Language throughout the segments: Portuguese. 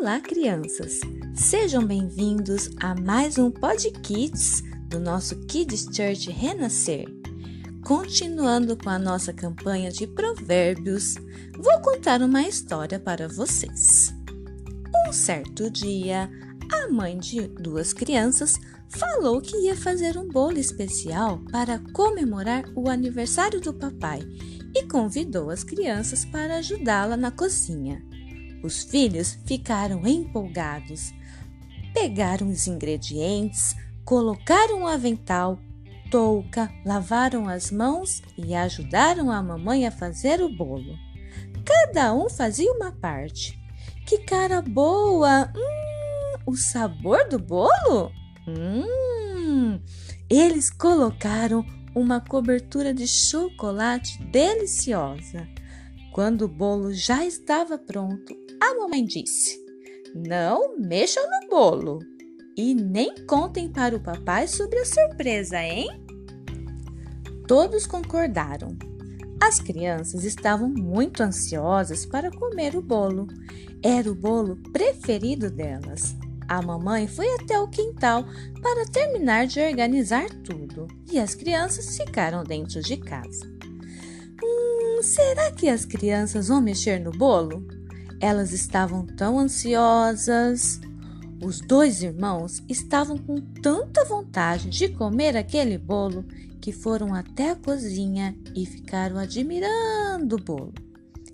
Olá, crianças! Sejam bem-vindos a mais um Pod Kids do nosso Kids Church Renascer. Continuando com a nossa campanha de provérbios, vou contar uma história para vocês. Um certo dia, a mãe de duas crianças falou que ia fazer um bolo especial para comemorar o aniversário do papai e convidou as crianças para ajudá-la na cozinha. Os filhos ficaram empolgados. Pegaram os ingredientes, colocaram o avental, touca, lavaram as mãos e ajudaram a mamãe a fazer o bolo. Cada um fazia uma parte. Que cara boa! Hum, o sabor do bolo? Hum! Eles colocaram uma cobertura de chocolate deliciosa. Quando o bolo já estava pronto, a mamãe disse: Não mexam no bolo e nem contem para o papai sobre a surpresa, hein? Todos concordaram. As crianças estavam muito ansiosas para comer o bolo. Era o bolo preferido delas. A mamãe foi até o quintal para terminar de organizar tudo e as crianças ficaram dentro de casa. Será que as crianças vão mexer no bolo? Elas estavam tão ansiosas. Os dois irmãos estavam com tanta vontade de comer aquele bolo que foram até a cozinha e ficaram admirando o bolo,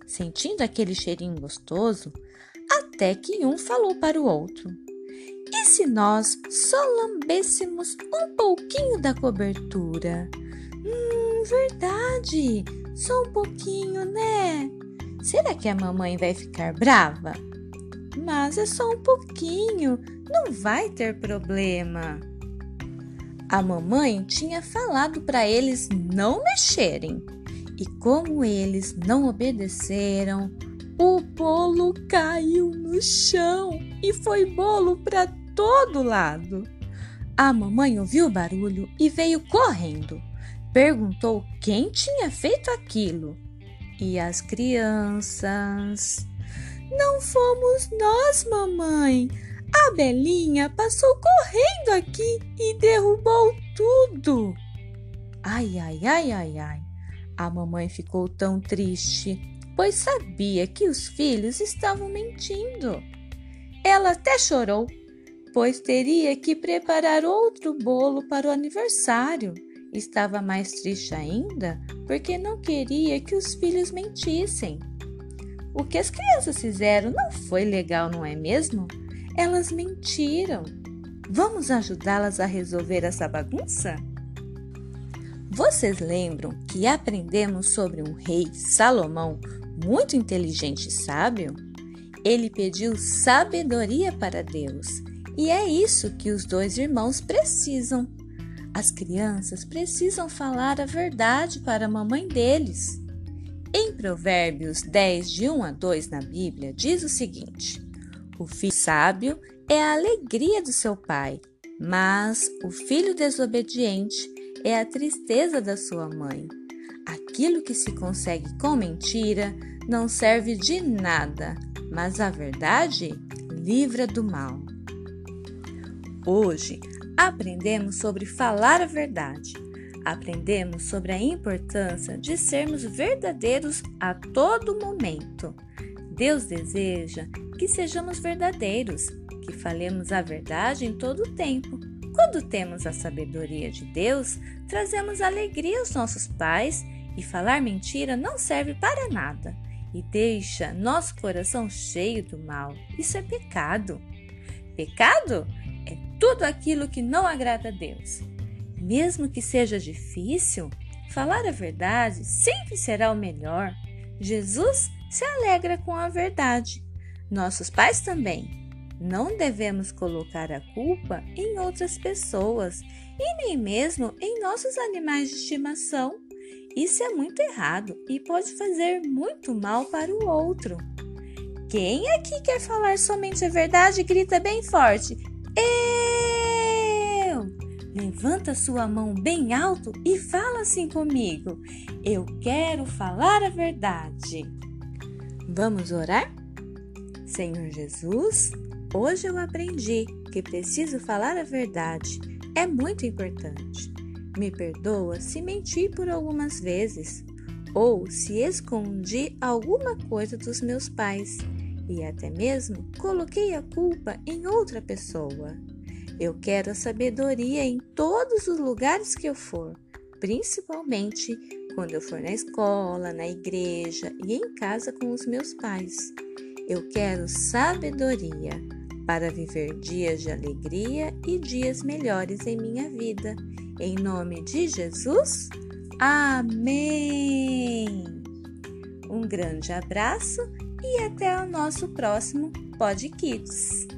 sentindo aquele cheirinho gostoso, até que um falou para o outro: E se nós só lambêssemos um pouquinho da cobertura? Hum, verdade, só um pouquinho, né? Será que a mamãe vai ficar brava? Mas é só um pouquinho, não vai ter problema. A mamãe tinha falado para eles não mexerem, e como eles não obedeceram, o bolo caiu no chão e foi bolo para todo lado. A mamãe ouviu o barulho e veio correndo. Perguntou quem tinha feito aquilo e as crianças. Não fomos nós, mamãe. A Belinha passou correndo aqui e derrubou tudo. Ai, ai, ai, ai, ai. A mamãe ficou tão triste, pois sabia que os filhos estavam mentindo. Ela até chorou, pois teria que preparar outro bolo para o aniversário. Estava mais triste ainda porque não queria que os filhos mentissem. O que as crianças fizeram não foi legal, não é mesmo? Elas mentiram. Vamos ajudá-las a resolver essa bagunça? Vocês lembram que aprendemos sobre um rei, Salomão, muito inteligente e sábio? Ele pediu sabedoria para Deus, e é isso que os dois irmãos precisam. As crianças precisam falar a verdade para a mamãe deles. Em Provérbios 10, de 1 a 2 na Bíblia, diz o seguinte: O filho sábio é a alegria do seu pai, mas o filho desobediente é a tristeza da sua mãe. Aquilo que se consegue com mentira não serve de nada, mas a verdade livra do mal. Hoje Aprendemos sobre falar a verdade. Aprendemos sobre a importância de sermos verdadeiros a todo momento. Deus deseja que sejamos verdadeiros, que falemos a verdade em todo o tempo. Quando temos a sabedoria de Deus, trazemos alegria aos nossos pais e falar mentira não serve para nada e deixa nosso coração cheio do mal. Isso é pecado. Pecado é tudo aquilo que não agrada a Deus. Mesmo que seja difícil, falar a verdade sempre será o melhor. Jesus se alegra com a verdade. Nossos pais também. Não devemos colocar a culpa em outras pessoas e nem mesmo em nossos animais de estimação. Isso é muito errado e pode fazer muito mal para o outro. Quem aqui quer falar somente a verdade grita bem forte! Levanta sua mão bem alto e fala assim comigo. Eu quero falar a verdade. Vamos orar? Senhor Jesus, hoje eu aprendi que preciso falar a verdade. É muito importante. Me perdoa se menti por algumas vezes ou se escondi alguma coisa dos meus pais e até mesmo coloquei a culpa em outra pessoa. Eu quero a sabedoria em todos os lugares que eu for, principalmente quando eu for na escola, na igreja e em casa com os meus pais. Eu quero sabedoria para viver dias de alegria e dias melhores em minha vida. Em nome de Jesus, amém! Um grande abraço e até o nosso próximo Pod Kids.